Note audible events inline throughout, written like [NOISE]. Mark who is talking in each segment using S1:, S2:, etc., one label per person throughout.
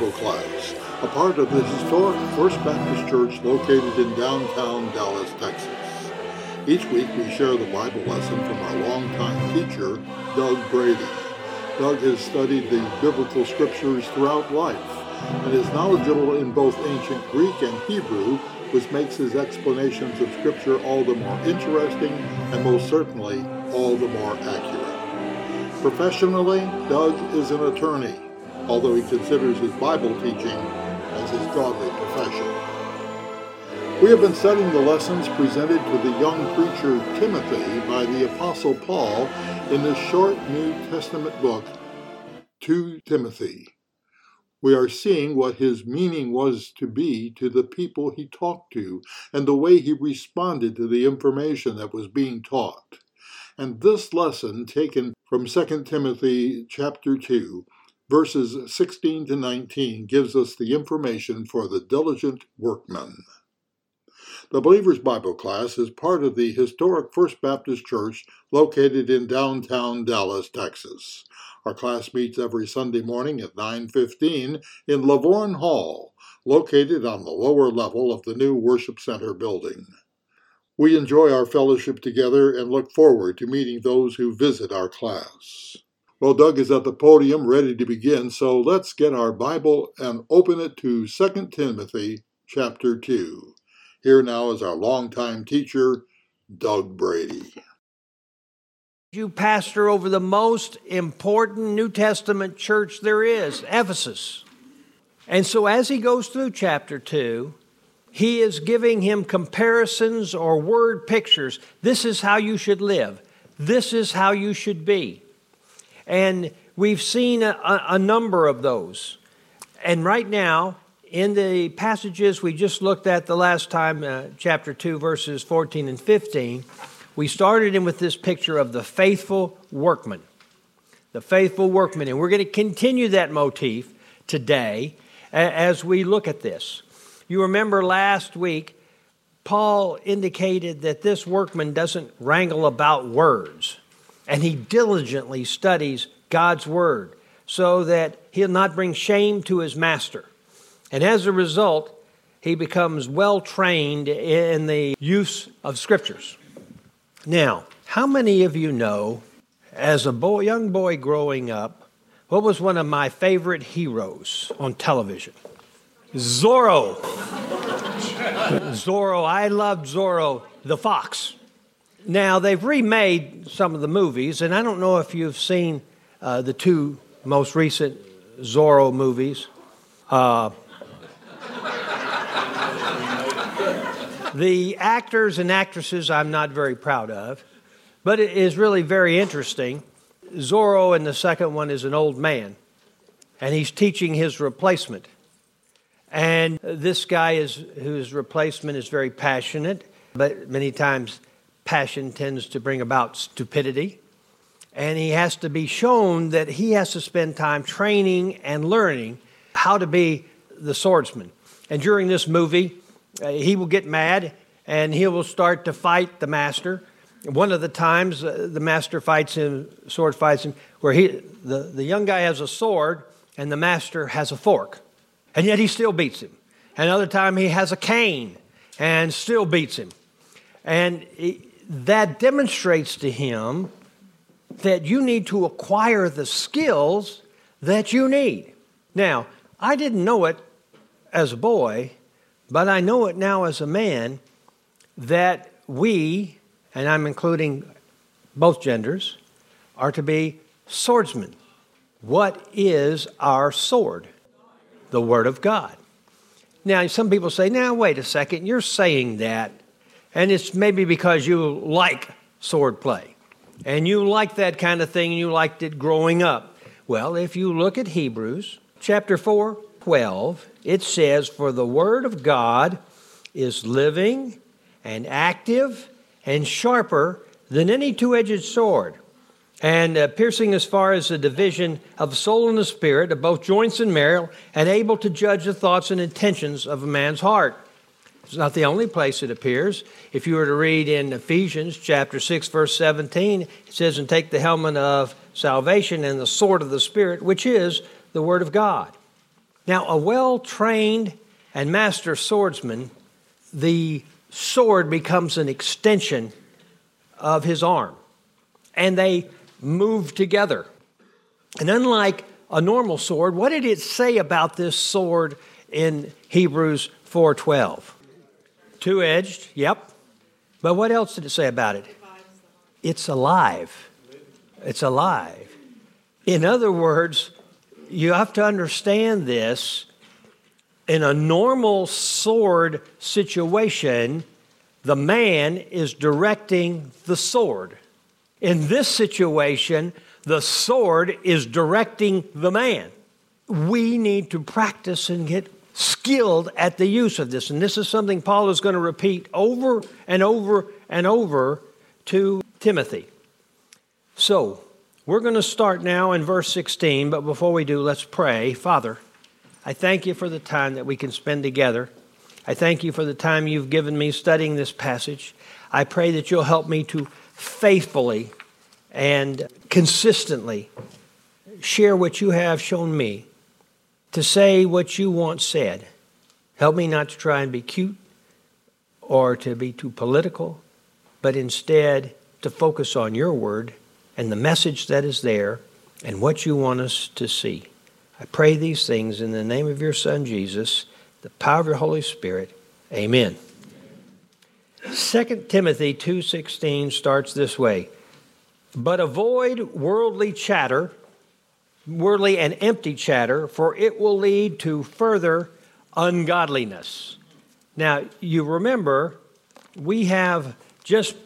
S1: Bible class, a part of the historic First Baptist Church located in downtown Dallas, Texas. Each week we share the Bible lesson from our longtime teacher, Doug Brady. Doug has studied the biblical scriptures throughout life and is knowledgeable in both ancient Greek and Hebrew, which makes his explanations of Scripture all the more interesting and most certainly all the more accurate. Professionally, Doug is an attorney, although he considers his Bible teaching as his godly profession. We have been studying the lessons presented to the young preacher Timothy by the Apostle Paul in this short New Testament book, 2 Timothy. We are seeing what his meaning was to be to the people he talked to and the way he responded to the information that was being taught. And this lesson, taken from 2 Timothy chapter 2, verses 16 to 19, gives us the information for the diligent workman. The Believer's Bible class is part of the historic First Baptist Church located in downtown Dallas, Texas. Our class meets every Sunday morning at 9:15 in Lavorne Hall, located on the lower level of the new Worship Center building. We enjoy our fellowship together and look forward to meeting those who visit our class. Well, Doug is at the podium ready to begin, so let's get our Bible and open it to 2 Timothy chapter 2. Here now is our longtime teacher, Doug Brady.
S2: You pastor over the most important New Testament church there is, Ephesus. And so as he goes through chapter 2, he is giving him comparisons or word pictures. This is how you should live. This is how you should be. And we've seen a, a, number of those. And right now, in the passages we just looked at the last time, uh, chapter 2, verses 14 and 15, we started in with this picture of the faithful workman. The faithful workman. And we're going to continue that motif today as we look at this. You remember last week, Paul indicated that this workman doesn't wrangle about words, and he diligently studies God's word so that he'll not bring shame to his master. And as a result, he becomes well trained in the use of scriptures. Now, how many of you know, as a boy, young boy growing up, what was one of my favorite heroes on television? Zorro. [LAUGHS] Zorro, I loved Zorro the fox. Now, they've remade some of the movies, and I don't know if you've seen uh, the two most recent Zorro movies. Uh, the actors and actresses I'm not very proud of, but it is really very interesting. Zorro in the second one is an old man, and he's teaching his replacement. And this guy is whose replacement is very passionate, but many times passion tends to bring about stupidity. And he has to be shown that he has to spend time training and learning how to be the swordsman. And during this movie, uh, he will get mad and he will start to fight the master. One of the times uh, the master fights him, sword fights him, where he, the, the young guy has a sword and the master has a fork and yet he still beats him. Another time he has a cane and still beats him. And that demonstrates to him that you need to acquire the skills that you need. Now, I didn't know it as a boy, but I know it now as a man that we, and I'm including both genders, are to be swordsmen. What is our sword? the Word of God. Now, some people say, now, wait a second, you're saying that, and it's maybe because you like sword play, and you like that kind of thing, and you liked it growing up. Well, if you look at Hebrews chapter 4, 12, it says, For the Word of God is living and active and sharper than any two edged sword and uh, piercing as far as the division of soul and the spirit, of both joints and marrow, and able to judge the thoughts and intentions of a man's heart. It's not the only place it appears. If you were to read in Ephesians chapter 6, verse 17, it says, And take the helmet of salvation and the sword of the Spirit, which is the Word of God. Now, a well trained and master swordsman, the sword becomes an extension of his arm, and they move together. And unlike a normal sword, what did it say about this sword in Hebrews 4:12? Two-edged, yep. But what else did it say about it? It's alive. It's alive. In other words, you have to understand this. In a normal sword situation, the man is directing the sword. In this situation, the sword is directing the man. We need to practice and get skilled at the use of this. And this is something Paul is going to repeat over and over and over to Timothy. So, we're going to start now in verse 16, but before we do, let's pray. Father, I thank you for the time that we can spend together. I thank you for the time you've given me studying this passage. I pray that you'll help me to faithfully and consistently share what you have shown me, to say what you want said. Help me not to try and be cute or to be too political, but instead to focus on your word and the message that is there and what you want us to see. I pray these things in the name of your Son, Jesus, the power of your Holy Spirit. Amen. 2 Timothy 2:16 starts this way. But avoid worldly chatter, worldly and empty chatter, for it will lead to further ungodliness. Now, you remember we have just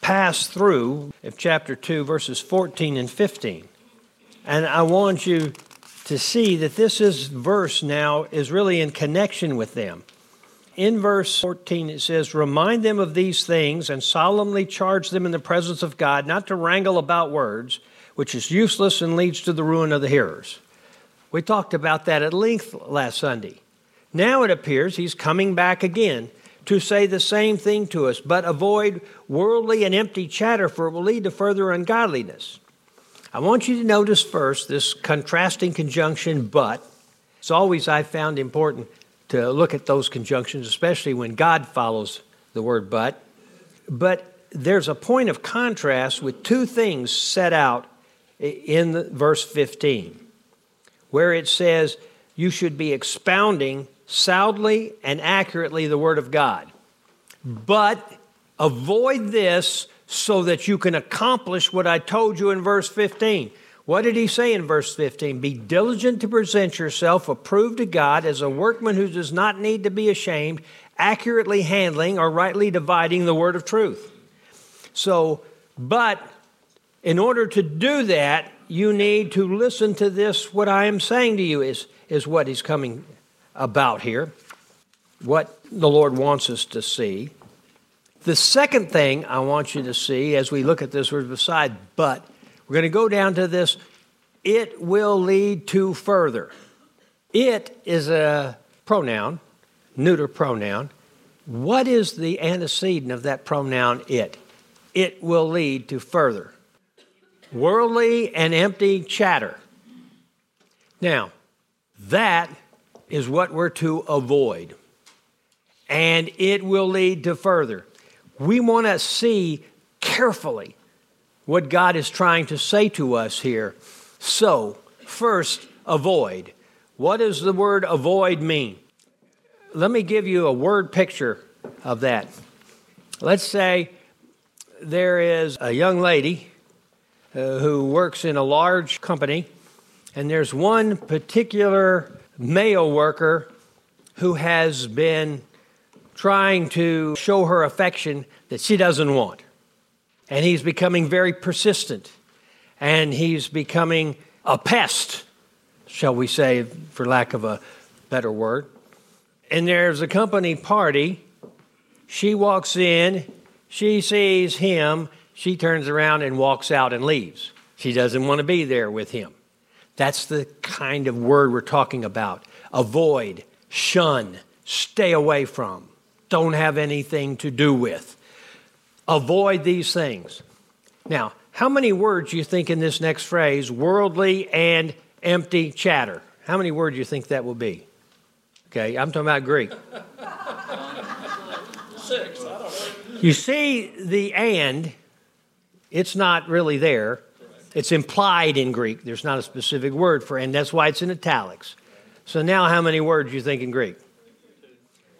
S2: passed through of chapter 2, verses 14 and 15. And I want you to see that this is verse now is really in connection with them. In verse 14, it says, Remind them of these things and solemnly charge them in the presence of God not to wrangle about words, which is useless and leads to the ruin of the hearers. We talked about that at length last Sunday. Now it appears he's coming back again to say the same thing to us, but avoid worldly and empty chatter, for it will lead to further ungodliness. I want you to notice first this contrasting conjunction, but. It's always I found important to look at those conjunctions, especially when God follows the word but. But there's a point of contrast with two things set out in verse 15, where it says, You should be expounding soundly and accurately the Word of God. But avoid this so that you can accomplish what I told you in verse 15. What did he say in verse 15? Be diligent to present yourself approved to God as a workman who does not need to be ashamed, accurately handling or rightly dividing the word of truth. So, but in order to do that, you need to listen to this. What I am saying to you is, is what he's coming about here, what the Lord wants us to see. The second thing I want you to see as we look at this word beside, but we're going to go down to this it will lead to further. It is a pronoun, neuter pronoun. What is the antecedent of that pronoun it? It will lead to further. Worldly and empty chatter. Now, that is what we're to avoid. And it will lead to further. We want to see carefully what God is trying to say to us here. So, first, avoid. What does the word avoid mean? Let me give you a word picture of that. Let's say there is a young lady uh, who works in a large company, and there's one particular male worker who has been trying to show her affection that she doesn't want. And he's becoming very persistent. And he's becoming a pest, shall we say, for lack of a better word. And there's a company party. She walks in, she sees him, she turns around and walks out and leaves. She doesn't want to be there with him. That's the kind of word we're talking about. Avoid, shun, stay away from, don't have anything to do with. Avoid these things. Now, how many words do you think in this next phrase, worldly and empty chatter. How many words do you think that will be? Okay, I'm talking about Greek. [LAUGHS]
S3: Six, I don't know.
S2: You see the and, it's not really there. It's implied in Greek. There's not a specific word for and. That's why it's in italics. So now how many words do you think in Greek?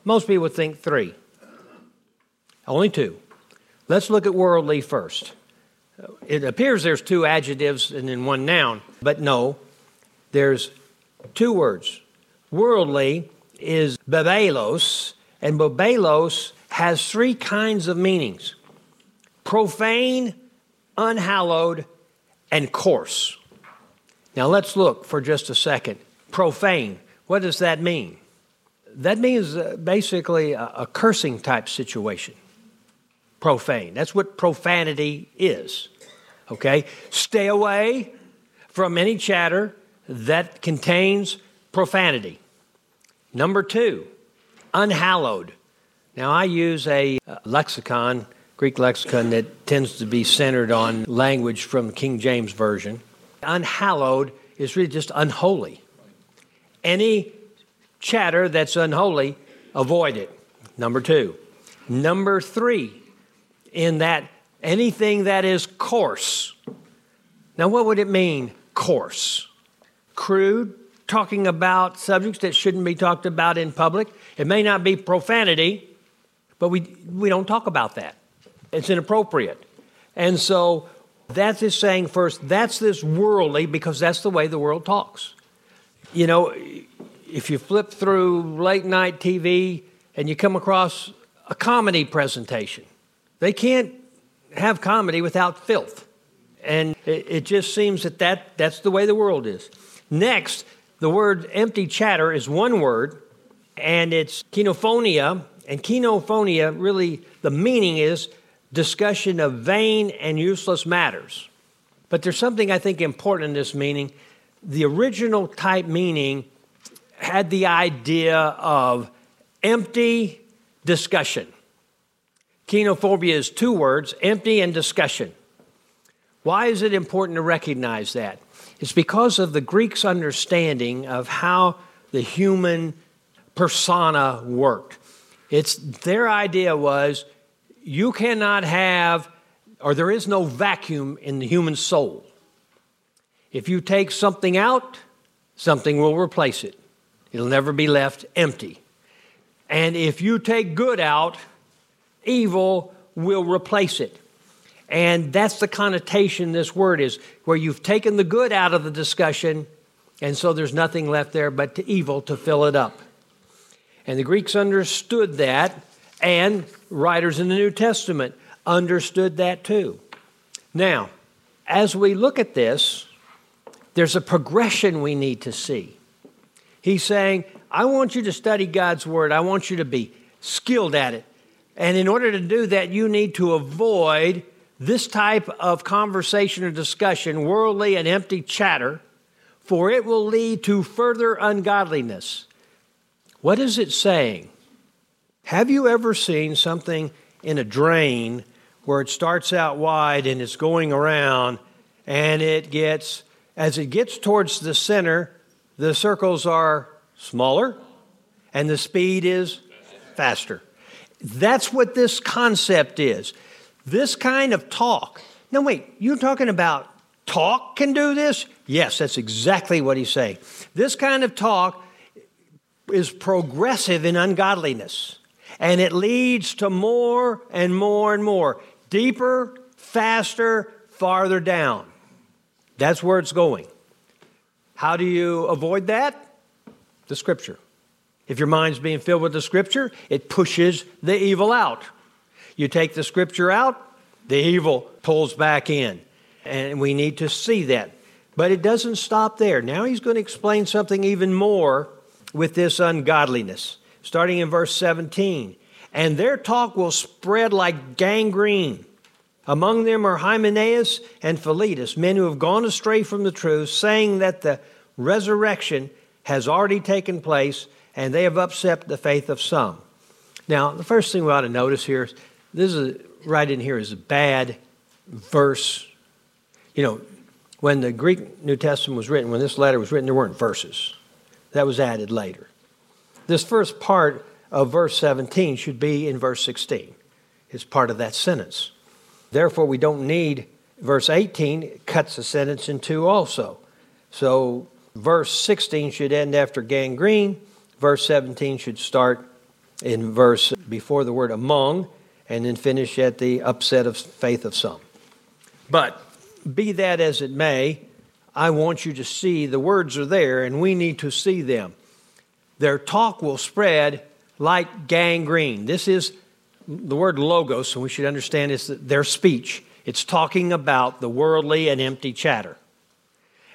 S2: Most people think three. Only two. Let's look at worldly first. It appears there's two adjectives and then one noun, but no, there's two words. Worldly is babelos, and babelos has three kinds of meanings profane, unhallowed, and coarse. Now let's look for just a second. Profane, what does that mean? That means uh, basically a, cursing type situation. Profane. That's what profanity is. Okay? Stay away from any chatter that contains profanity. Number two, unhallowed. Now, I use a uh, lexicon, Greek lexicon, that tends to be centered on language from King James Version. Unhallowed is really just unholy. Any chatter that's unholy, avoid it. Number two. Number three, in that anything that is coarse. Now, what would it mean, coarse? Crude, talking about subjects that shouldn't be talked about in public. It may not be profanity, but we, we don't talk about that. It's inappropriate. And so that's just saying first, that's this worldly because that's the way the world talks. You know, if you flip through late night TV and you come across a comedy presentation, they can't have comedy without filth. And it, it just seems that, that that's the way the world is. Next, the word empty chatter is one word, and it's kenophonia. And kenophonia, really, the meaning is discussion of vain and useless matters. But there's something I think important in this meaning. The original type meaning had the idea of empty discussion. Kenophonia is two words empty and discussion. Why is it important to recognize that? It's because of the Greeks' understanding of how the human persona worked. It's their idea was you cannot have, or there is no vacuum in the human soul. If you take something out, something will replace it. It'll never be left empty. And if you take good out, evil will replace it. And that's the connotation this word is, where you've taken the good out of the discussion, and so there's nothing left there but to evil to fill it up. And the Greeks understood that, and writers in the New Testament understood that too. Now, as we look at this, there's a progression we need to see. He's saying, I want you to study God's Word, I want you to be skilled at it. And in order to do that, you need to avoid this type of conversation or discussion, worldly and empty chatter, for it will lead to further ungodliness. What is it saying? Have you ever seen something in a drain where it starts out wide and it's going around and it gets, as it gets towards the center, the circles are smaller and the speed is faster? That's what this concept is. This kind of talk. Now, wait, you're talking about talk can do this? Yes, that's exactly what he's saying. This kind of talk is progressive in ungodliness, and it leads to more and more and more, deeper, faster, farther down. That's where it's going. How do you avoid that? The scripture. If your mind's being filled with the scripture, it pushes the evil out. You take the scripture out, the evil pulls back in. And we need to see that. But it doesn't stop there. Now he's going to explain something even more with this ungodliness, starting in verse 17. And their talk will spread like gangrene. Among them are Hymenaeus and Philetus, men who have gone astray from the truth, saying that the resurrection has already taken place and they have upset the faith of some. Now, the first thing we ought to notice here is this is right in here is a bad verse. You know, when the Greek New Testament was written, when this letter was written, there weren't verses. That was added later. This first part of verse 17 should be in verse 16. It's part of that sentence. Therefore, we don't need verse 18 cuts the sentence in two also. So verse 16 should end after gangrene. Verse 17 should start in verse before the word among and then finish at the upset of faith of some. But be that as it may, I want you to see the words are there and we need to see them. Their talk will spread like gangrene. This is the word logos, and we should understand is their speech. It's talking about the worldly and empty chatter.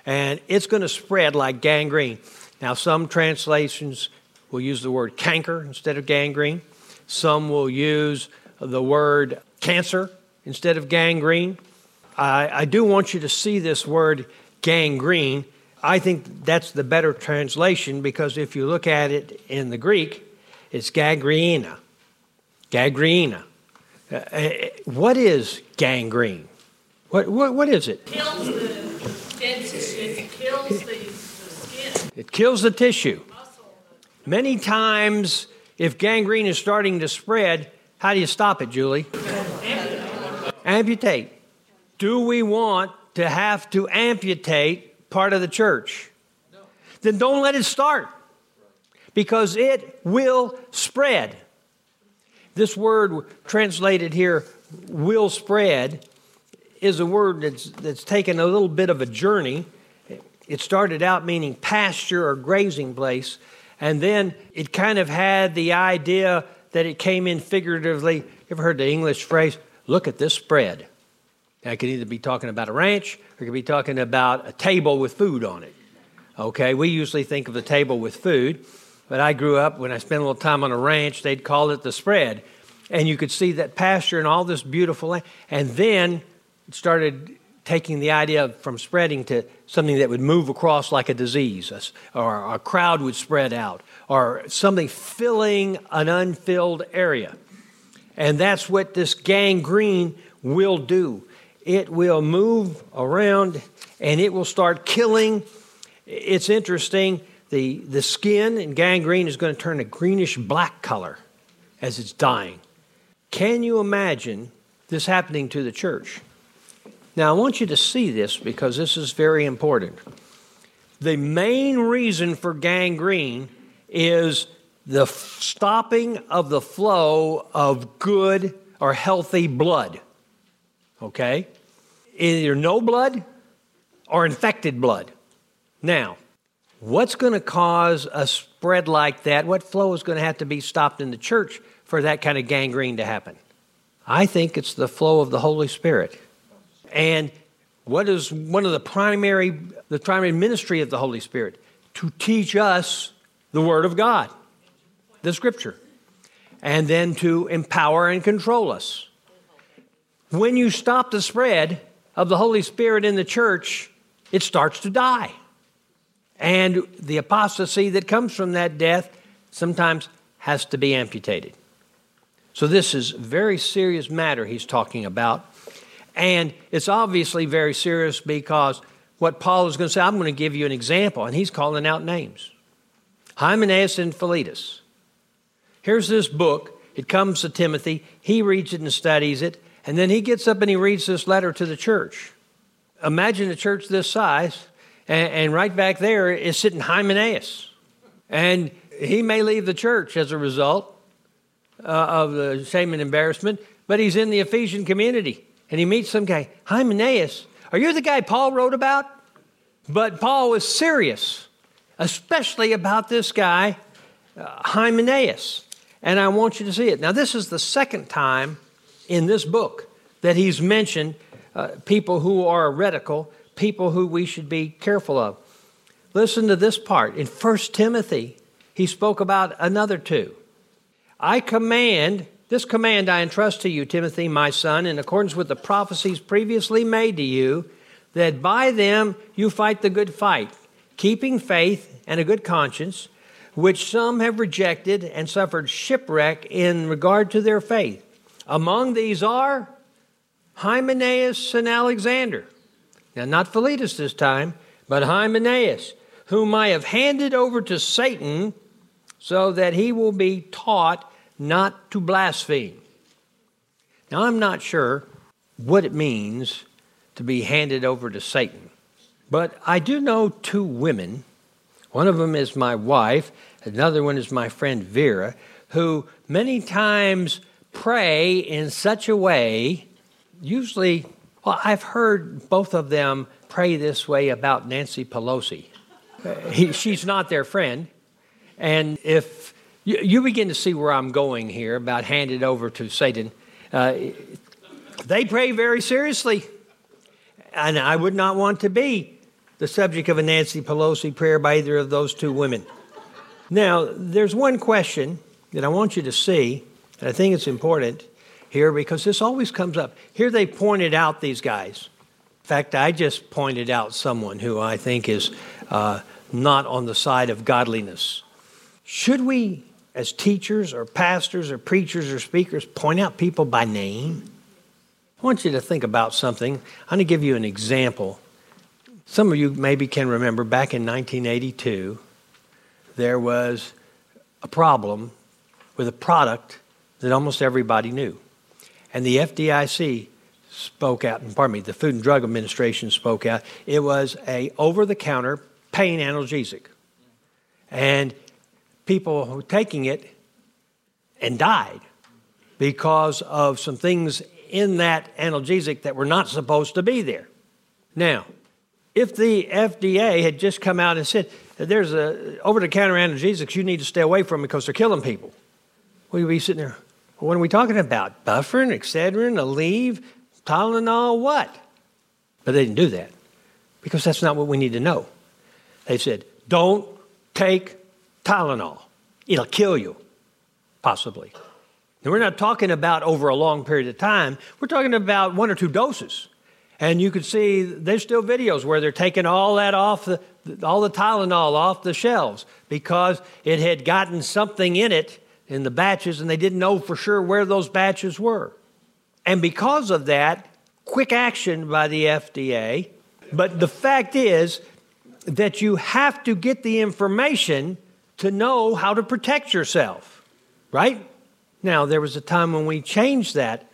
S2: And it's going to spread like gangrene. Now, some translations will use the word canker instead of gangrene. Some will use the word cancer instead of gangrene. I, I do want you to see this word gangrene. I think that's the better translation because if you look at it in the Greek, it's gangrena. Gangrena. Uh, uh, what is gangrene? What, what, what is it?
S3: Kills the tissue. It kills the, the skin.
S2: It kills the tissue. Many times, if gangrene is starting to spread, how do you stop it, Julie? Amputate. Do we want to have to amputate part of the church? Then don't let it start because it will spread. This word translated here, will spread, is a word that's, that's taken a little bit of a journey. It started out meaning pasture or grazing place, and then it kind of had the idea that it came in figuratively. You ever heard the English phrase, look at this spread? Now, it could either be talking about a ranch or it could be talking about a table with food on it. Okay, we usually think of the table with food. But I grew up, when I spent a little time on a ranch, they'd call it the spread. And you could see that pasture and all this beautiful land. And then it started taking the idea from spreading to something that would move across like a disease, or a crowd would spread out, or something filling an unfilled area. And that's what this gangrene will do. It will move around and it will start killing. It's interesting the, the skin and gangrene is going to turn a greenish black color as it's dying. Can you imagine this happening to the church? Now, I want you to see this because this is very important. The main reason for gangrene is the stopping of the flow of good or healthy blood. Okay? Either no blood or infected blood. Now, What's going to cause a spread like that? What flow is going to have to be stopped in the church for that kind of gangrene to happen? I think it's the flow of the Holy Spirit. And what is one of the primary the primary ministry of the Holy Spirit? To teach us the word of God, the scripture, and then to empower and control us. When you stop the spread of the Holy Spirit in the church, it starts to die. And the apostasy that comes from that death sometimes has to be amputated. So, this is very serious matter he's talking about. And it's obviously very serious because what Paul is going to say, I'm going to give you an example, and he's calling out names Hymenaeus and Philetus. Here's this book. It comes to Timothy. He reads it and studies it. And then he gets up and he reads this letter to the church. Imagine a church this size and, and right back there is sitting Hymenaeus. And he may leave the church as a result uh, of the shame and embarrassment, but he's in the Ephesian community and he meets some guy, Hymenaeus. Are you the guy Paul wrote about? But Paul was serious, especially about this guy, uh, Hymenaeus. And I want you to see it. Now, this is the second time in this book that he's mentioned uh, people who are heretical people who we should be careful of. Listen to this part. In 1 Timothy, he spoke about another two. I command, this command I entrust to you, Timothy, my son, in accordance with the prophecies previously made to you, that by them you fight the good fight, keeping faith and a good conscience, which some have rejected and suffered shipwreck in regard to their faith. Among these are Hymenaeus and Alexander Now, not Philetus this time, but Hymenaeus, whom I have handed over to Satan so that he will be taught not to blaspheme. Now, I'm not sure what it means to be handed over to Satan, but I do know two women. One of them is my wife, another one is my friend Vera, who many times pray in such a way, usually, well, I've heard both of them pray this way about Nancy Pelosi. Uh, he, she's not their friend. And if you, you, begin to see where I'm going here about handed over to Satan, uh, they pray very seriously. And I would not want to be the subject of a Nancy Pelosi prayer by either of those two women. Now, there's one question that I want you to see, and I think it's important here because this always comes up. Here they pointed out these guys. In fact, I just pointed out someone who I think is uh, not on the side of godliness. Should we, as teachers or pastors or preachers or speakers, point out people by name? I want you to think about something. I'm going to give you an example. Some of you maybe can remember back in 1982, there was a problem with a product that almost everybody knew. And the FDIC spoke out, and pardon me, the Food and Drug Administration spoke out. It was a over-the-counter pain analgesic. And people were taking it and died because of some things in that analgesic that were not supposed to be there. Now, if the FDA had just come out and said, there's a over-the-counter analgesics you need to stay away from because they're killing people, we'd be sitting there, what are we talking about? Bufferin, Excedrin, Aleve, Tylenol, what? But they didn't do that because that's not what we need to know. They said, don't take Tylenol. It'll kill you, possibly. And we're not talking about over a long period of time. We're talking about one or two doses. And you can see there's still videos where they're taking all that off, the, all the Tylenol off the shelves because it had gotten something in it in the batches and they didn't know for sure where those batches were. And because of that, quick action by the FDA. But the fact is that you have to get the information to know how to protect yourself, right? Now, there was a time when we changed that.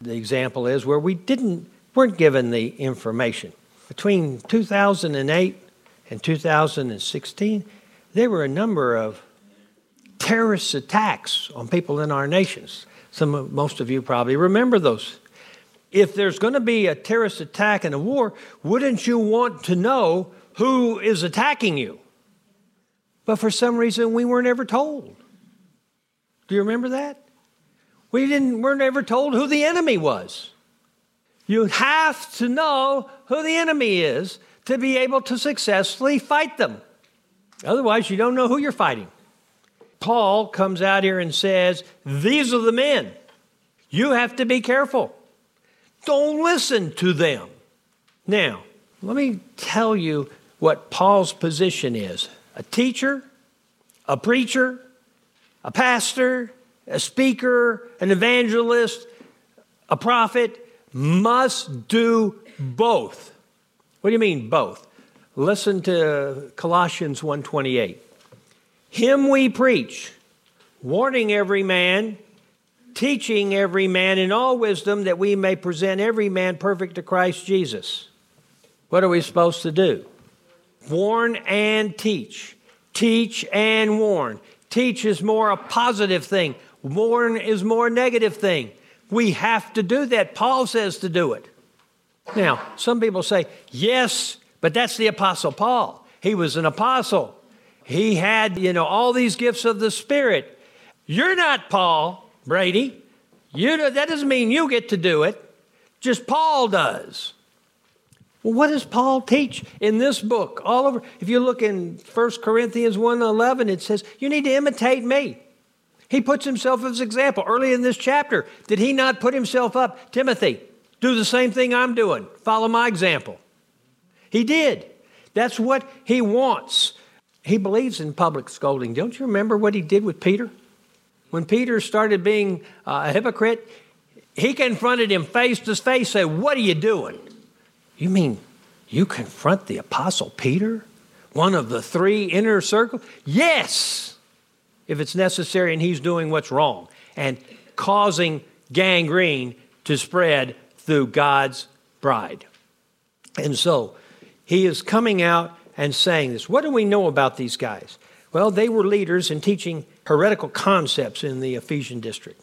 S2: The example is where we didn't weren't given the information. Between 2008 and 2016, there were a number of terrorist attacks on people in our nations. Some of, most of you probably remember those. If there's going to be a terrorist attack and a war, wouldn't you want to know who is attacking you? But for some reason, we weren't ever told. Do you remember that? We didn't, weren't ever told who the enemy was. You have to know who the enemy is to be able to successfully fight them. Otherwise, you don't know who you're fighting. Paul comes out here and says, These are the men. You have to be careful. Don't listen to them. Now, let me tell you what Paul's position is a teacher, a preacher, a pastor, a speaker, an evangelist, a prophet must do both. What do you mean both? Listen to Colossians 1:28. Him we preach, warning every man, teaching every man in all wisdom that we may present every man perfect to Christ Jesus. What are we supposed to do? Warn and teach. Teach and warn. Teach is more a positive thing. Warn is more a negative thing. We have to do that. Paul says to do it. Now, some people say, yes, but that's the Apostle Paul. He was an apostle. He had, you know, all these gifts of the Spirit. You're not Paul, Brady. You, know, that doesn't mean you get to do it. Just Paul does. Well, what does Paul teach in this book? All over, if you look in 1 Corinthians 1.11, it says, you need to imitate me. He puts himself as an example. Early in this chapter, did he not put himself up? Timothy, do the same thing I'm doing. Follow my example. He did. That's what he wants. He believes in public scolding. Don't you remember what he did with Peter? When Peter started being uh, a hypocrite, he confronted him face to face, said, What are you doing? You mean You confront the Apostle Peter, one of the three inner circle? Yes, if it's necessary and he's doing what's wrong and causing gangrene to spread through God's bride. And so he is coming out and saying this. What do we know about these guys? Well, they were leaders in teaching heretical concepts in the Ephesian district.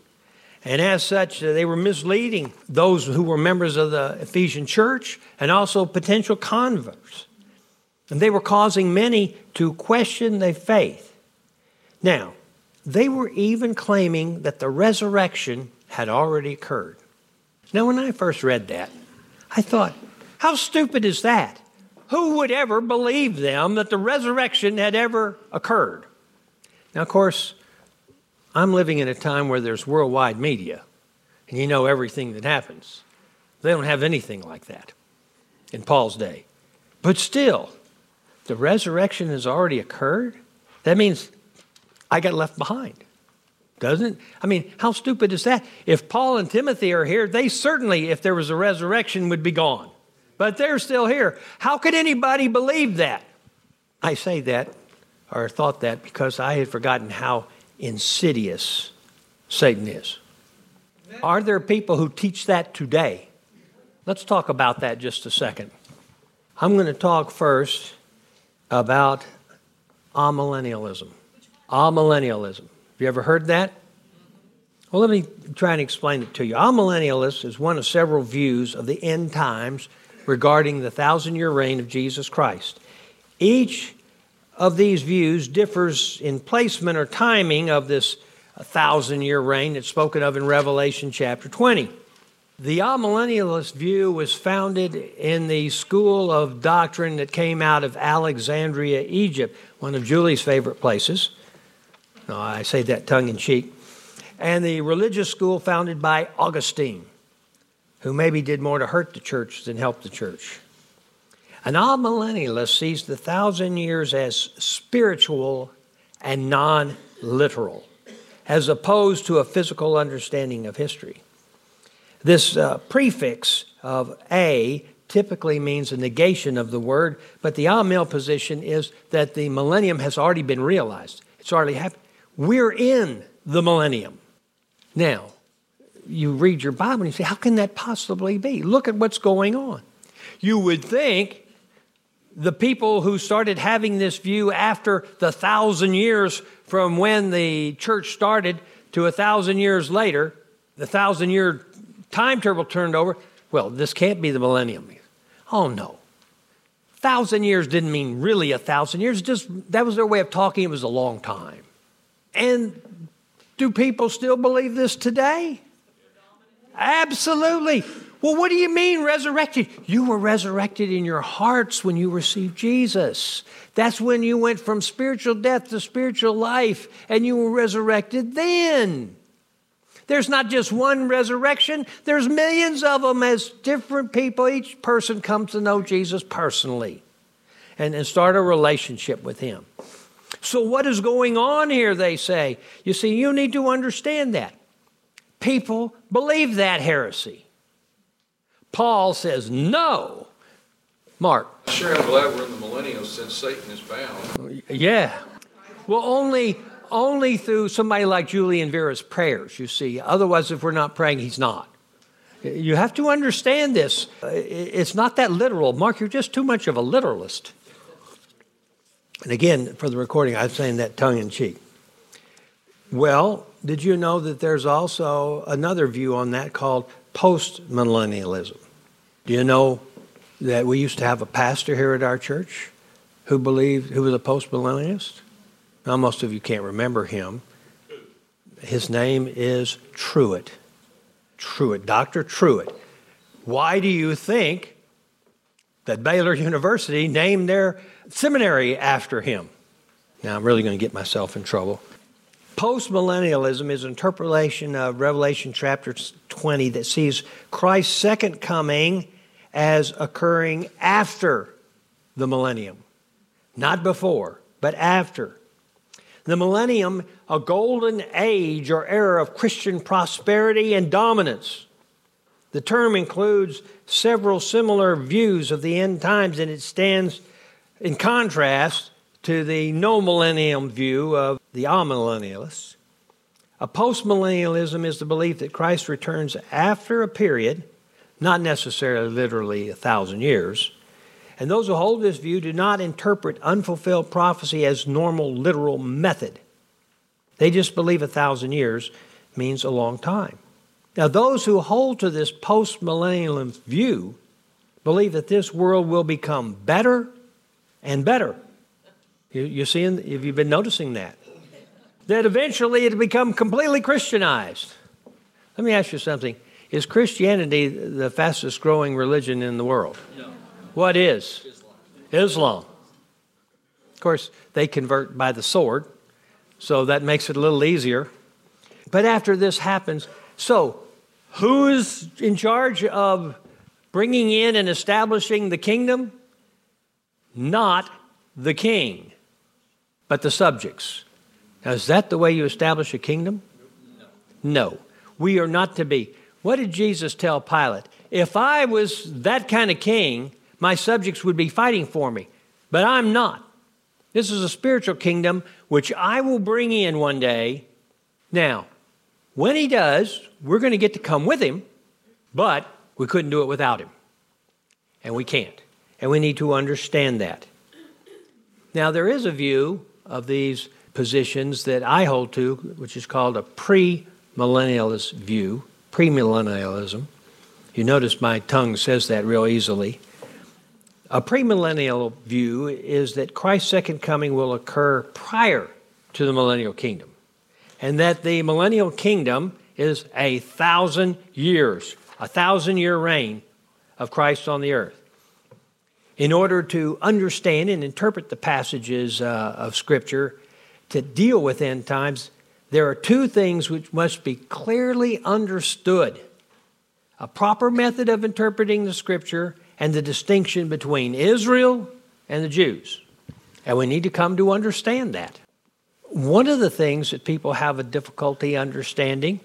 S2: And as such, uh, they were misleading those who were members of the Ephesian church and also potential converts. And they were causing many to question their faith. Now, they were even claiming that the resurrection had already occurred. Now, when I first read that, I thought, how stupid is that? Who would ever believe them that the resurrection had ever occurred? Now, of course, I'm living in a time where there's worldwide media, and you know everything that happens. They don't have anything like that in Paul's day. But still, the resurrection has already occurred. That means I got left behind, doesn't it? I mean, how stupid is that? If Paul and Timothy are here, they certainly, if there was a resurrection, would be gone. But they're still here. How could anybody believe that? I say that or thought that because I had forgotten how insidious Satan is. Are there people who teach that today? Let's talk about that just a second. I'm going to talk first about amillennialism. Amillennialism. Have you ever heard that? Well, let me try and explain it to you. Amillennialist is one of several views of the end times regarding the thousand year reign of Jesus Christ. Each of these views differs in placement or timing of this thousand year reign that's spoken of in Revelation chapter 20. The amillennialist view was founded in the school of doctrine that came out of Alexandria, Egypt, one of Julie's favorite places. No, I say that tongue in cheek. And the religious school founded by Augustine, who maybe did more to hurt the church than help the church. An amillennialist sees the thousand years as spiritual and non literal, as opposed to a physical understanding of history. This uh, prefix of a typically means a negation of the word, but the amil position is that the millennium has already been realized. It's already happened. We're in the millennium. Now, you read your Bible and you say, how can that possibly be? Look at what's going on. You would think the people who started having this view after the thousand years from when the church started to a thousand years later, the thousand year time timetable turned over. Well, this can't be the millennium. Oh no. Thousand years didn't mean really a thousand years, just that was their way of talking, it was a long time. And do people still believe this today? Absolutely. Well, what do you mean resurrected? You were resurrected in your hearts when you received Jesus. That's when you went from spiritual death to spiritual life, and you were resurrected then. There's not just one resurrection, there's millions of them as different people. Each person comes to know Jesus personally and, and start a relationship with him. So, what is going on here, they say? You see, you need to understand that. People believe that heresy. Paul says no. Mark.
S4: Sure, I'm glad we're in the millennium since Satan is bound.
S2: Yeah. Well, only only through somebody like Julie and Vera's prayers, you see. Otherwise, if we're not praying, he's not. You have to understand this. It's not that literal. Mark, you're just too much of a literalist. And again, for the recording, I'm saying that tongue in cheek. Well, did you know that there's also another view on that called postmillennialism? Do you know that we used to have a pastor here at our church who believed, who was a postmillennialist? Now, most of you can't remember him. His name is Truett. Truett, Dr. Truett. Why do you think that Baylor University named their seminary after him? Now, I'm really going to get myself in trouble. Postmillennialism is an interpretation of Revelation chapter 20 that sees Christ's second coming as occurring after the millennium, not before, but after. The millennium, a golden age or era of Christian prosperity and dominance. The term includes several similar views of the end times, and it stands in contrast to the no millennium view of the amillennialists. A postmillennialism is the belief that Christ returns after a period, not necessarily literally a thousand years. And those who hold this view do not interpret unfulfilled prophecy as normal literal method. They just believe a thousand years means a long time. Now, those who hold to this postmillennial view believe that this world will become better and better. You, you seeing, have you been noticing that? That eventually it'll become completely Christianized. Let me ask you something. Is Christianity the fastest growing religion in the world? No. What is? Islam. Islam. Of course, they convert by the sword, so that makes it a little easier. But after this happens, so who's in charge of bringing in and establishing the kingdom? Not the king, but the subjects. Now, is that the way you establish a kingdom? No. no. We are not to be. What did Jesus tell Pilate? If I was that kind of king, my subjects would be fighting for me, but I'm not. This is a spiritual kingdom which I will bring in one day. Now, when he does, we're going to get to come with him, but we couldn't do it without him. And we can't. And we need to understand that. Now, there is a view of these positions that I hold to, which is called a premillennialist view premillennialism. You notice my tongue says that real easily. A premillennial view is that Christ's second coming will occur prior to the millennial kingdom, and that the millennial kingdom is a thousand years, a thousand year reign of Christ on the earth. In order to understand and interpret the passages uh, of Scripture to deal with end times, there are two things which must be clearly understood a proper method of interpreting the scripture and the distinction between Israel and the Jews. And we need to come to understand that. One of the things that people have a difficulty understanding,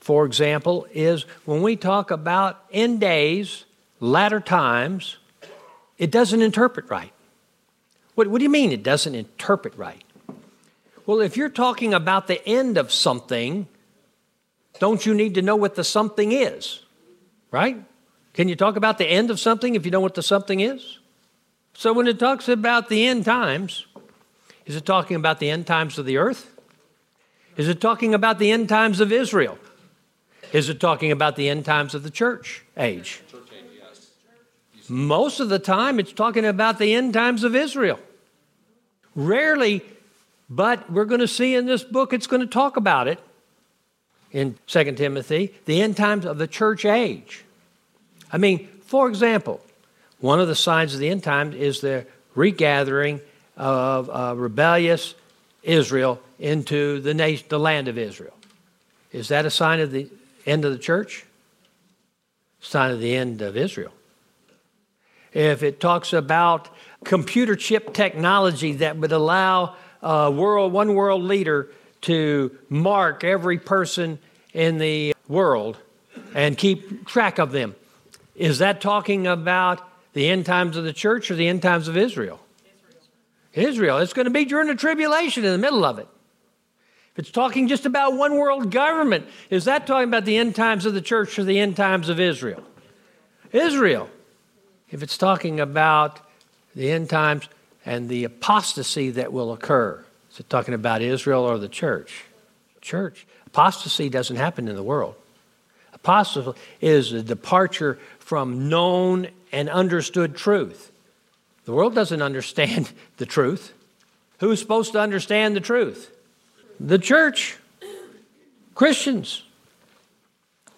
S2: for example, is when we talk about end days, latter times, it doesn't interpret right. What, what do you mean it doesn't interpret right? Well, if you're talking about the end of something, don't you need to know what the something is? Right? Can you talk about the end of something if you know what the something is? So when it talks about the end times, is it talking about the end times of the earth? Is it talking about the end times of Israel? Is it talking about the end times of the church age? Most of the time, it's talking about the end times of Israel. Rarely but we're going to see in this book, it's going to talk about it in 2 Timothy, the end times of the church age. I mean, for example, one of the signs of the end times is the regathering of uh, rebellious Israel into the, nation, the land of Israel. Is that a sign of the end of the church? Sign of the end of Israel. If it talks about computer chip technology that would allow uh, world, one world leader to mark every person in the world and keep track of them. Is that talking about the end times of the church or the end times of Israel? Israel. Israel. It's going to be during the tribulation in the middle of it. If it's talking just about one world government, is that talking about the end times of the church or the end times of Israel? Israel. If it's talking about the end times, and the apostasy that will occur. Is it talking about Israel or the church? Church. Apostasy doesn't happen in the world. Apostasy is a departure from known and understood truth. The world doesn't understand [LAUGHS] the truth. Who's supposed to understand the truth? The church. Christians.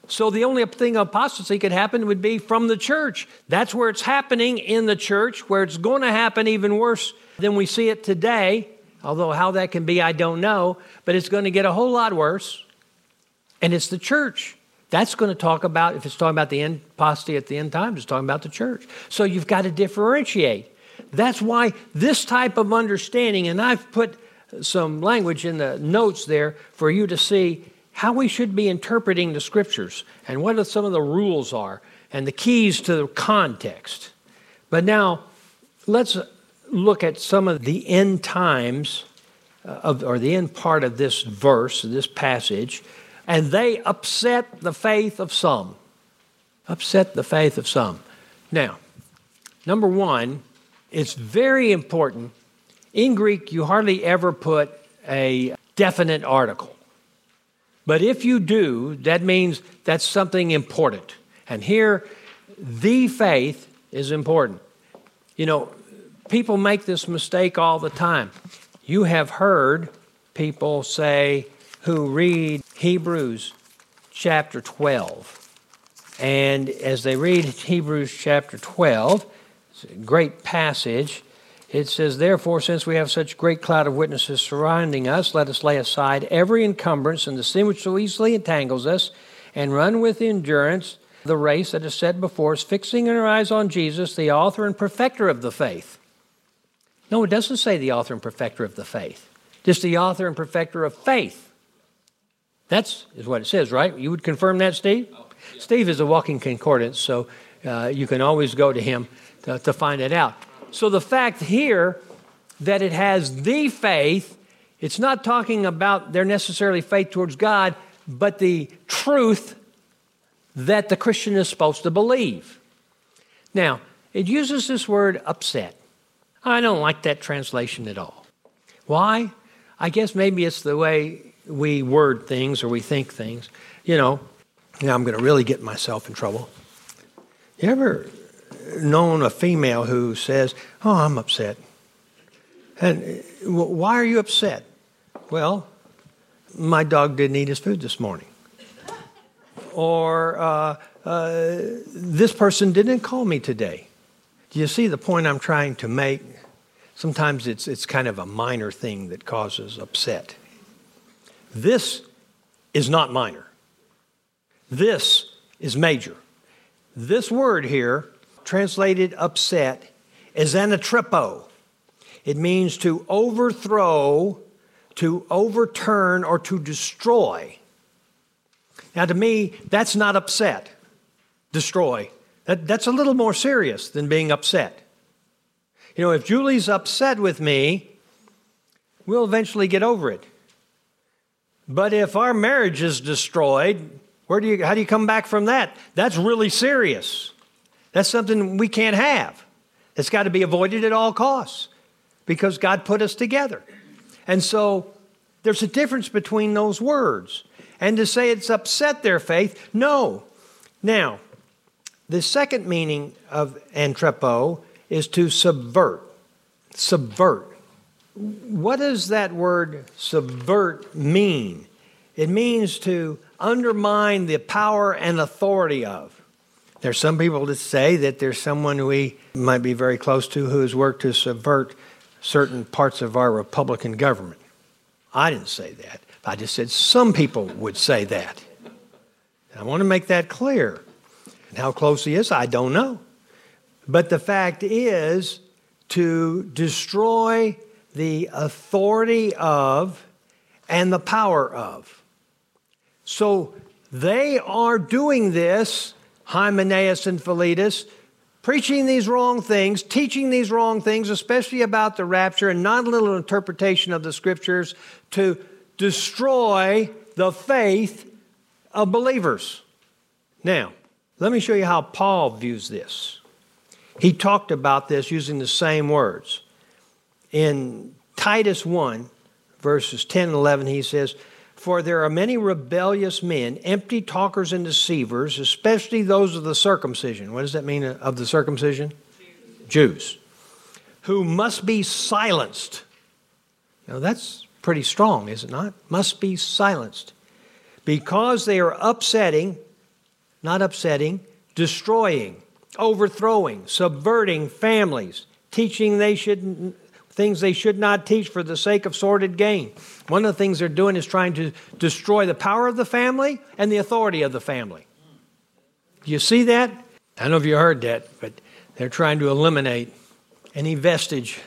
S2: So the only thing apostasy could happen would be from the church. That's where it's happening in the church, where it's going to happen even worse than we see it today. Although how that can be, I don't know, but it's going to get a whole lot worse. And it's the church. That's going to talk about, if it's talking about the apostasy at the end times, it's talking about the church. So you've got to differentiate. That's why this type of understanding, and I've put some language in the notes there for you to see how we should be interpreting the scriptures and what some of the rules are and the keys to the context. But now, let's look at some of the end times uh, of, or the end part of this verse, this passage, and they upset the faith of some. Upset the faith of some. Now, number one, it's very important. In Greek, you hardly ever put a definite article. But if you do, that means that's something important. And here, the faith is important. You know, people make this mistake all the time. You have heard people say who read Hebrews chapter 12. And as they read Hebrews chapter 12, it's a great passage. It says, Therefore, since we have such a great cloud of witnesses surrounding us, let us lay aside every encumbrance and the sin which so easily entangles us, and run with endurance the race that is set before us, fixing our eyes on Jesus, the author and perfecter of the faith. No, it doesn't say the author and perfecter of the faith, just the author and perfecter of faith. That's is what it says, right? You would confirm that, Steve? Oh, yeah. Steve is a walking concordance, so uh, you can always go to him to, to find it out. So the fact here that it has the faith, it's not talking about their necessarily faith towards God, but the truth that the Christian is supposed to believe. Now, it uses this word upset. I don't like that translation at all. Why? I guess maybe it's the way we word things or we think things. You know, now I'm going to really get myself in trouble. You ever known a female who says, Oh, I'm upset? And why are you upset? Well, my dog didn't eat his food this morning or uh, uh, this person didn't call me today. Do you see the point I'm trying to make? Sometimes it's, it's kind of a minor thing that causes upset. This is not minor. This is major. This word here, translated upset, is anatrepo. It means to overthrow, to overturn, or to destroy. Now, to me, that's not upset, destroy. That, that's a little more serious than being upset. You know, if Julie's upset with me, we'll eventually get over it. But if our marriage is destroyed, where do you, how do you come back from that? That's really serious. That's something we can't have. It's got to be avoided at all costs because God put us together. And so there's a difference between those words and to say it's upset their faith. No. Now, the second meaning of anatrepo is to subvert. Subvert. What does that word subvert mean? It means to undermine the power and authority of. There's some people that say that there's someone we might be very close to who has worked to subvert certain parts of our Republican government. I didn't say that. I just said some people would say that. I want to make that clear. And how close he is, I don't know. But the fact is to destroy the authority of and the power of. So they are doing this, Hymenaeus and Philetus, preaching these wrong things, teaching these wrong things, especially about the rapture and not a little interpretation of the scriptures to destroy the faith of believers. Now, let me show you how Paul views this. He talked about this using the same words. In Titus 1, verses 10 and 11, he says, For there are many rebellious men, empty talkers and deceivers, especially those of the circumcision. What does that mean uh, of the circumcision? Jews. Jews who must be silenced. Now, that's pretty strong, is it not? Must be silenced. Because they are upsetting, not upsetting, destroying, overthrowing, subverting families, teaching they should things they should not teach for the sake of sordid gain. One of the things they're doing is trying to destroy the power of the family and the authority of the family. Do you see that? I don't know if you heard that, but they're trying to eliminate any vestige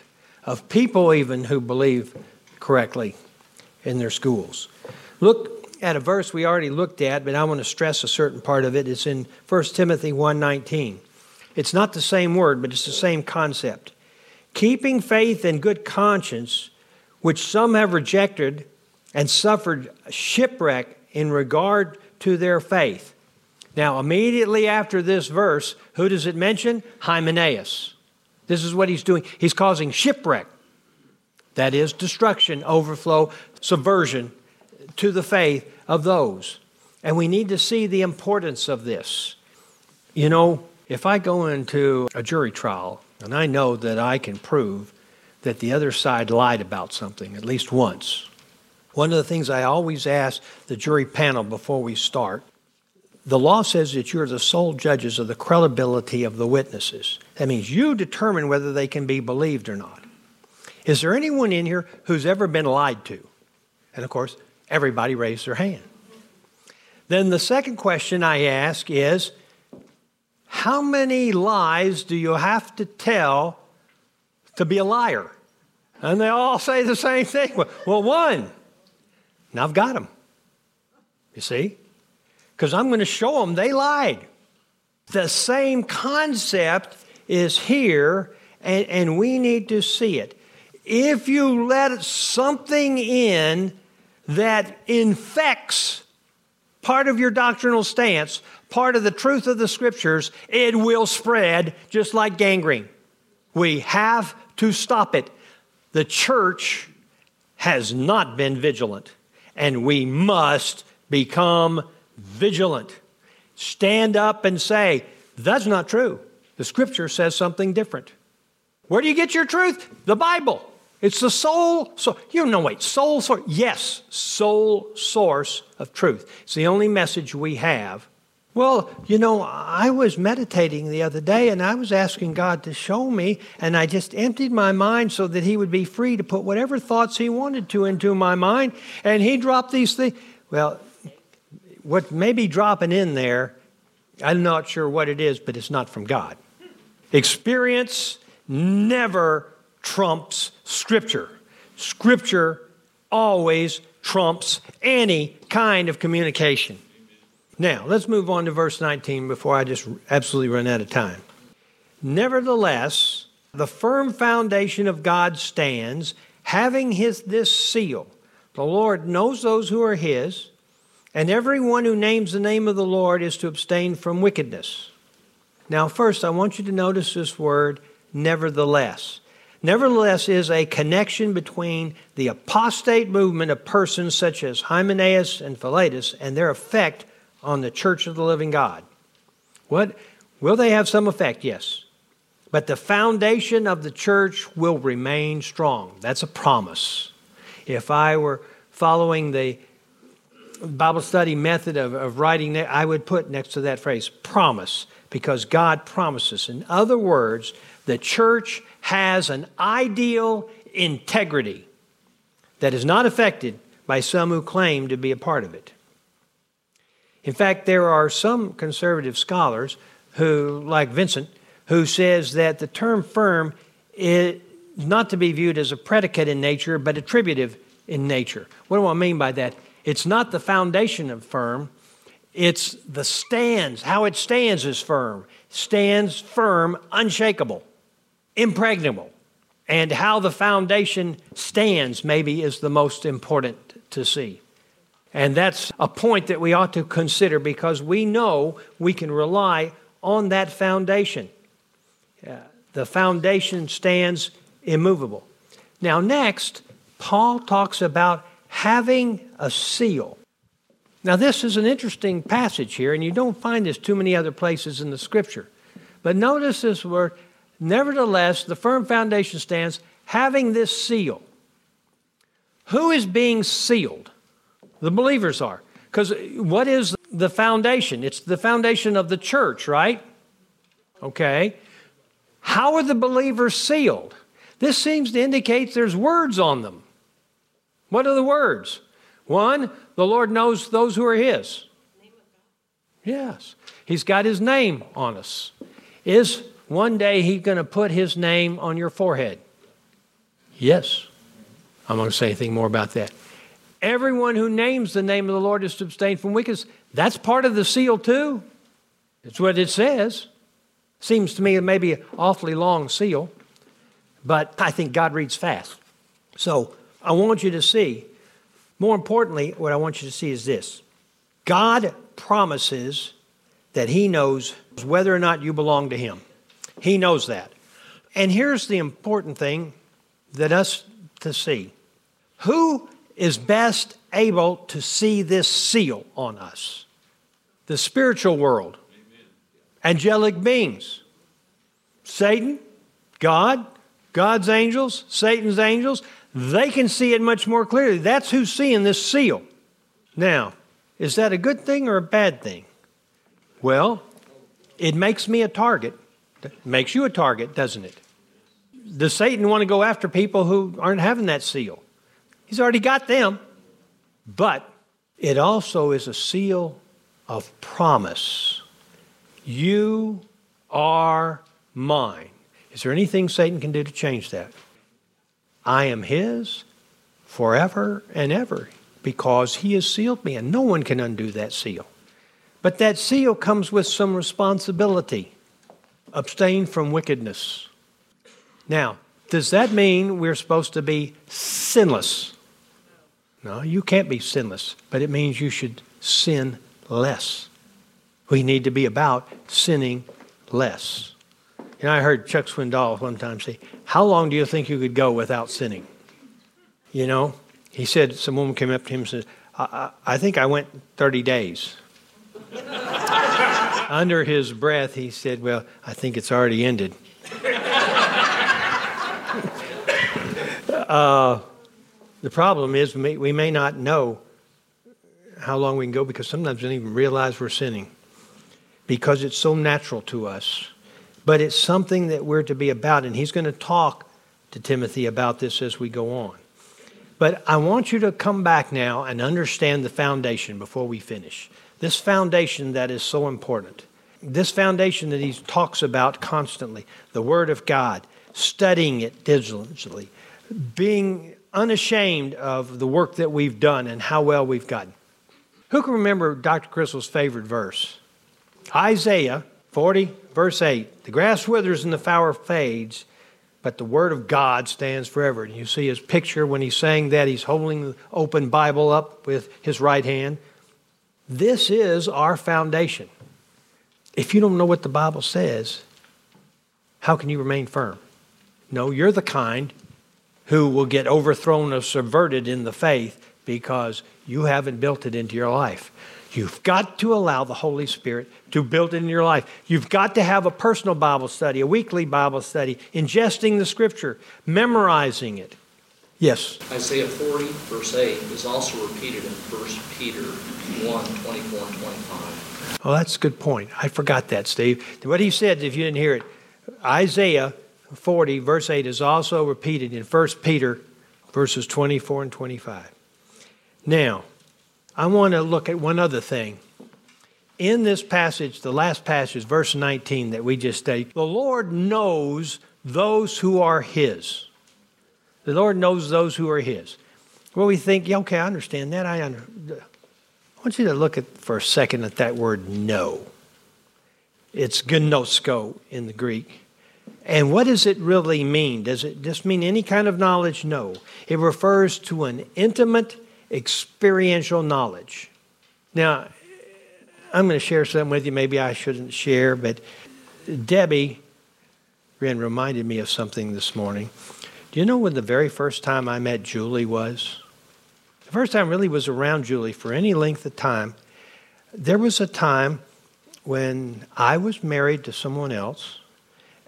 S2: of people even who believe correctly in their schools. Look at a verse we already looked at, but I want to stress a certain part of it. It's in 1 Timothy 1:19. It's not the same word, but it's the same concept. Keeping faith and good conscience, which some have rejected and suffered shipwreck in regard to their faith. Now, immediately after this verse, who does it mention? Hymenaeus. This is what he's doing. He's causing shipwreck. That is destruction, overflow, subversion to the faith of those. And we need to see the importance of this. You know, if I go into a jury trial and I know that I can prove that the other side lied about something at least once, one of the things I always ask the jury panel before we start the law says that you're the sole judges of the credibility of the witnesses. That means you determine whether they can be believed or not. Is there anyone in here who's ever been lied to? And of course, everybody raised their hand. Then the second question I ask is how many lies do you have to tell to be a liar? And they all say the same thing. Well, one. Now I've got them. You see? Because I'm going to show them they lied. The same concept is here, and, and we need to see it. If you let something in that infects part of your doctrinal stance, part of the truth of the scriptures, it will spread just like gangrene. We have to stop it. The church has not been vigilant, and we must become vigilant. Stand up and say, That's not true. The scripture says something different. Where do you get your truth? The Bible. It's the sole, so you know, wait, sole source. Yes, sole source of truth. It's the only message we have. Well, you know, I was meditating the other day and I was asking God to show me, and I just emptied my mind so that He would be free to put whatever thoughts He wanted to into my mind, and He dropped these things. Well, what may be dropping in there, I'm not sure what it is, but it's not from God. Experience never trumps Scripture. Scripture always trumps any kind of communication. Now, let's move on to verse 19 before I just absolutely run out of time. Nevertheless, the firm foundation of God stands, having his, this seal. The Lord knows those who are his, and everyone who names the name of the Lord is to abstain from wickedness. Now, first, I want you to notice this word, nevertheless. Nevertheless, is a connection between the apostate movement of persons such as Hymenaeus and Philetus and their effect on the church of the living God. What will they have some effect? Yes. But the foundation of the church will remain strong. That's a promise. If I were following the Bible study method of, of writing, I would put next to that phrase promise, because God promises. In other words, the church has an ideal integrity that is not affected by some who claim to be a part of it. In fact, there are some conservative scholars who, like Vincent, who says that the term firm is not to be viewed as a predicate in nature, but attributive in nature. What do I mean by that? It's not the foundation of firm, it's the stands. How it stands is firm. Stands firm, unshakable impregnable. And how the foundation stands, maybe, is the most important to see. And that's a point that we ought to consider because we know we can rely on that foundation. Uh, the foundation stands immovable. Now, next, Paul talks about having a seal. Now, this is an interesting passage here, and you don't find this too many other places in the scripture. But notice this word Nevertheless, the firm foundation stands, having this seal. Who is being sealed? The believers are. Because what is the foundation? It's the foundation of the church, right? Okay. How are the believers sealed? This seems to indicate there's words on them. What are the words? One, the Lord knows those who are His. Yes. He's got His name on us. Is one day he's going to put his name on your forehead. Yes. I'm going to say anything more about that. Everyone who names the name of the Lord is to abstain from wickedness. That's part of the seal, too. It's what it says. Seems to me it may be an awfully long seal, but I think God reads fast. So I want you to see, more importantly, what I want you to see is this God promises that He knows whether or not you belong to Him. He knows that. And here's the important thing that us to see who is best able to see this seal on us? The spiritual world, angelic beings, Satan, God, God's angels, Satan's angels, they can see it much more clearly. That's who's seeing this seal. Now, is that a good thing or a bad thing? Well, it makes me a target. It makes you a target, doesn't it? Does Satan want to go after people who aren't having that seal? He's already got them. But it also is a seal of promise. You are mine. Is there anything Satan can do to change that? I am his forever and ever because he has sealed me, and no one can undo that seal. But that seal comes with some responsibility abstain from wickedness. Now, does that mean we're supposed to be sinless? No, you can't be sinless, but it means you should sin less. We need to be about sinning less. You know, I heard Chuck Swindoll one time say, How long do you think you could go without sinning? You know, he said, some woman came up to him and said, I, I, think I went 30 days. [LAUGHS] Under his breath, he said, Well, I think it's already ended. [LAUGHS] uh, the problem is we may, not know how long we can go because sometimes we don't even realize we're sinning because it's so natural to us. But it's something that we're to be about, and he's going to talk to Timothy about this as we go on. But I want you to come back now and understand the foundation before we finish. This foundation that is so important. This foundation that he talks about constantly the Word of God, studying it diligently, being unashamed of the work that we've done and how well we've gotten. Who can remember Dr. Crystal's favorite verse? Isaiah 40, verse 8. The grass withers and the flower fades, but the word of God stands forever. And you see his picture when he's saying that, he's holding the open Bible up with his right hand. This is our foundation. If you don't know what the Bible says, how can you remain firm? No, you're the kind who will get overthrown or subverted in the faith because you haven't built it into your life. You've got to allow the Holy Spirit to build it in your life. You've got to have a personal Bible study, a weekly Bible study, ingesting the scripture, memorizing it. Yes?
S5: Isaiah 40, verse 8, is also repeated in 1 Peter 1, 24 and 25.
S2: Oh, that's a good point. I forgot that, Steve. What he said, if you didn't hear it, Isaiah 40, verse 8, is also repeated in 1 Peter, verses 24 and 25. Now, I want to look at one other thing. In this passage, the last passage, verse 19 that we just studied, the Lord knows those who are His. The Lord knows those who are His. Well, we think, yeah, okay, I understand that. I, under... I want you to look at for a second at that word know. It's gnosko in the Greek. And what does it really mean? Does it just mean any kind of knowledge? No. It refers to an intimate, experiential knowledge. Now, I'm going to share something with you maybe I shouldn't share, but Debbie Wren reminded me of something this morning. Do you know when the very first time I met Julie was? The first time I really was around Julie for any length of time. There was a time when I was married to someone else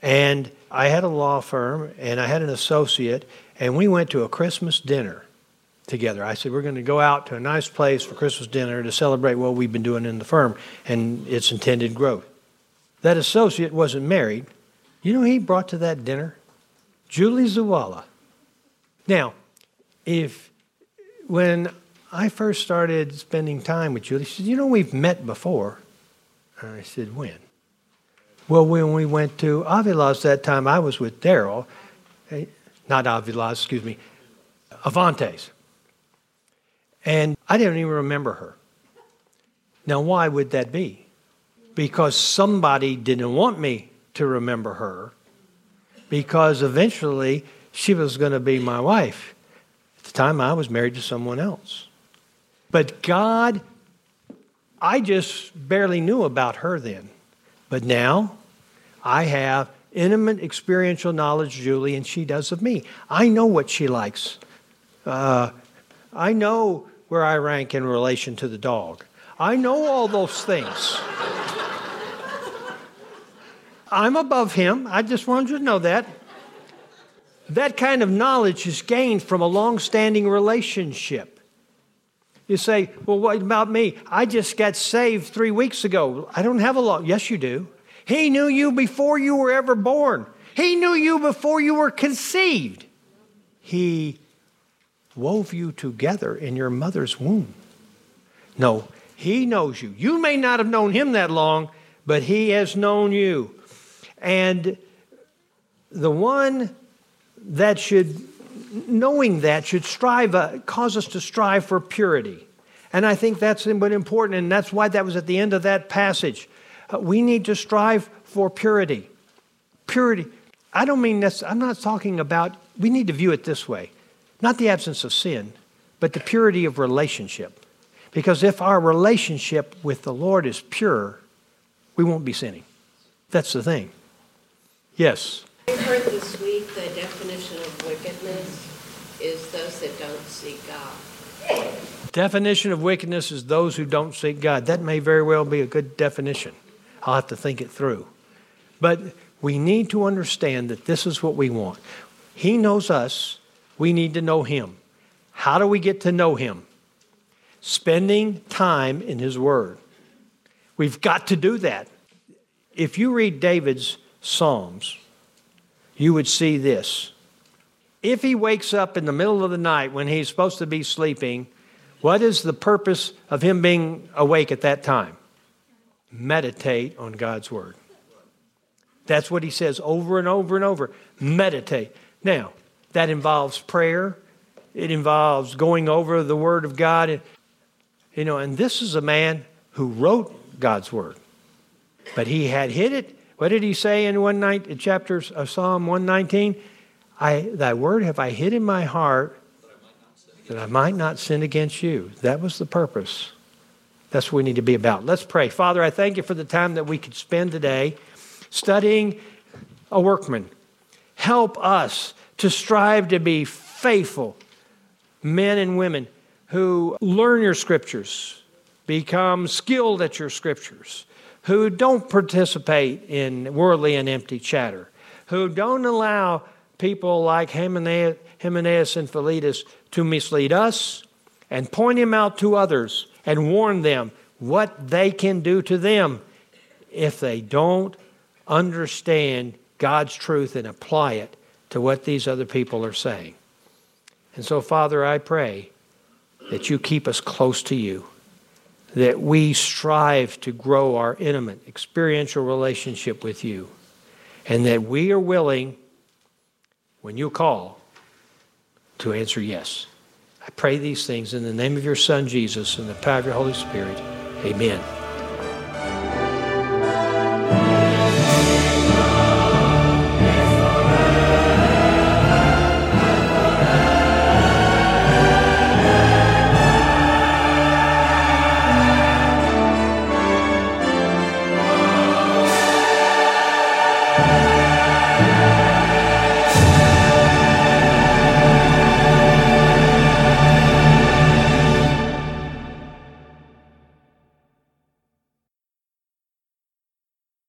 S2: and I had a law firm and I had an associate, and we went to a Christmas dinner together. I said, We're going to go out to a nice place for Christmas dinner to celebrate what we've been doing in the firm and its intended growth. That associate wasn't married. You know he brought to that dinner? Julie Zawala. Now, if when I first started spending time with Julie, she said, You know, we've met before. And I said, When? Well, when we went to Avila's that time, I was with Daryl, eh, not Avila's, excuse me, Avantes. And I didn't even remember her. Now, why would that be? Because somebody didn't want me to remember her, because eventually she was going to be my wife. At the time, I was married to someone else. But God, I just barely knew about her then. But now I have intimate experiential knowledge, Julie, and she does of me. I know what she likes. Uh, I know where I rank in relation to the dog. I know all those things. I'm above him. I just wanted you to know that. That kind of knowledge is gained from a long standing relationship. You say, well, what about me? I just got saved three weeks ago. I don't have a lot. Yes, you do. He knew you before you were ever born, He knew you before you were conceived. He wove you together in your mother's womb. No, He knows you. You may not have known Him that long, but He has known you. And the one that should, knowing that, should strive, uh, cause us to strive for purity. And I think that's important, and that's why that was at the end of that passage. Uh, we need to strive for purity. Purity. I don't mean this, I'm not talking about, we need to view it this way not the absence of sin, but the purity of relationship. Because if our relationship with the Lord is pure, we won't be sinning. That's the thing. Yes.
S6: I heard this week the definition of wickedness is those that don't seek God.
S2: Definition of wickedness is those who don't seek God. That may very well be a good definition. I'll have to think it through. But we need to understand that this is what we want. He knows us, we need to know Him. How do we get to know Him? Spending time in His Word. We've got to do that. If you read David's Psalms, you would see this. If he wakes up in the middle of the night when he's supposed to be sleeping, what is the purpose of him being awake at that time? meditate on God's Word. That's what he says over and over and over. Meditate. Now, that involves prayer. It involves going over the Word of God. You know, and this is a man who wrote God's Word. But he had hid it. What did he say in one night chapters of Psalm 119? I thy word have I hid in my heart that I might not sin against you. That was the purpose. That's what we need to be about. Let's pray. Father, I thank you for the time that we could spend today studying a workman. Help us to strive to be faithful men and women who learn your scriptures, become skilled at your scriptures, who don't participate in worldly and empty chatter, who don't allow people like Hymenaeus and Philetus to mislead us and point him out to others and warn them what they can do to them if they don't understand God's truth and apply it to what these other people are saying. And so, Father, I pray that you keep us close to you, that we strive to grow our intimate, experiential relationship with you, and that we are willing, when you call, to answer yes. I pray these things in the name of your Son, Jesus, and the power of your Holy Spirit. Amen.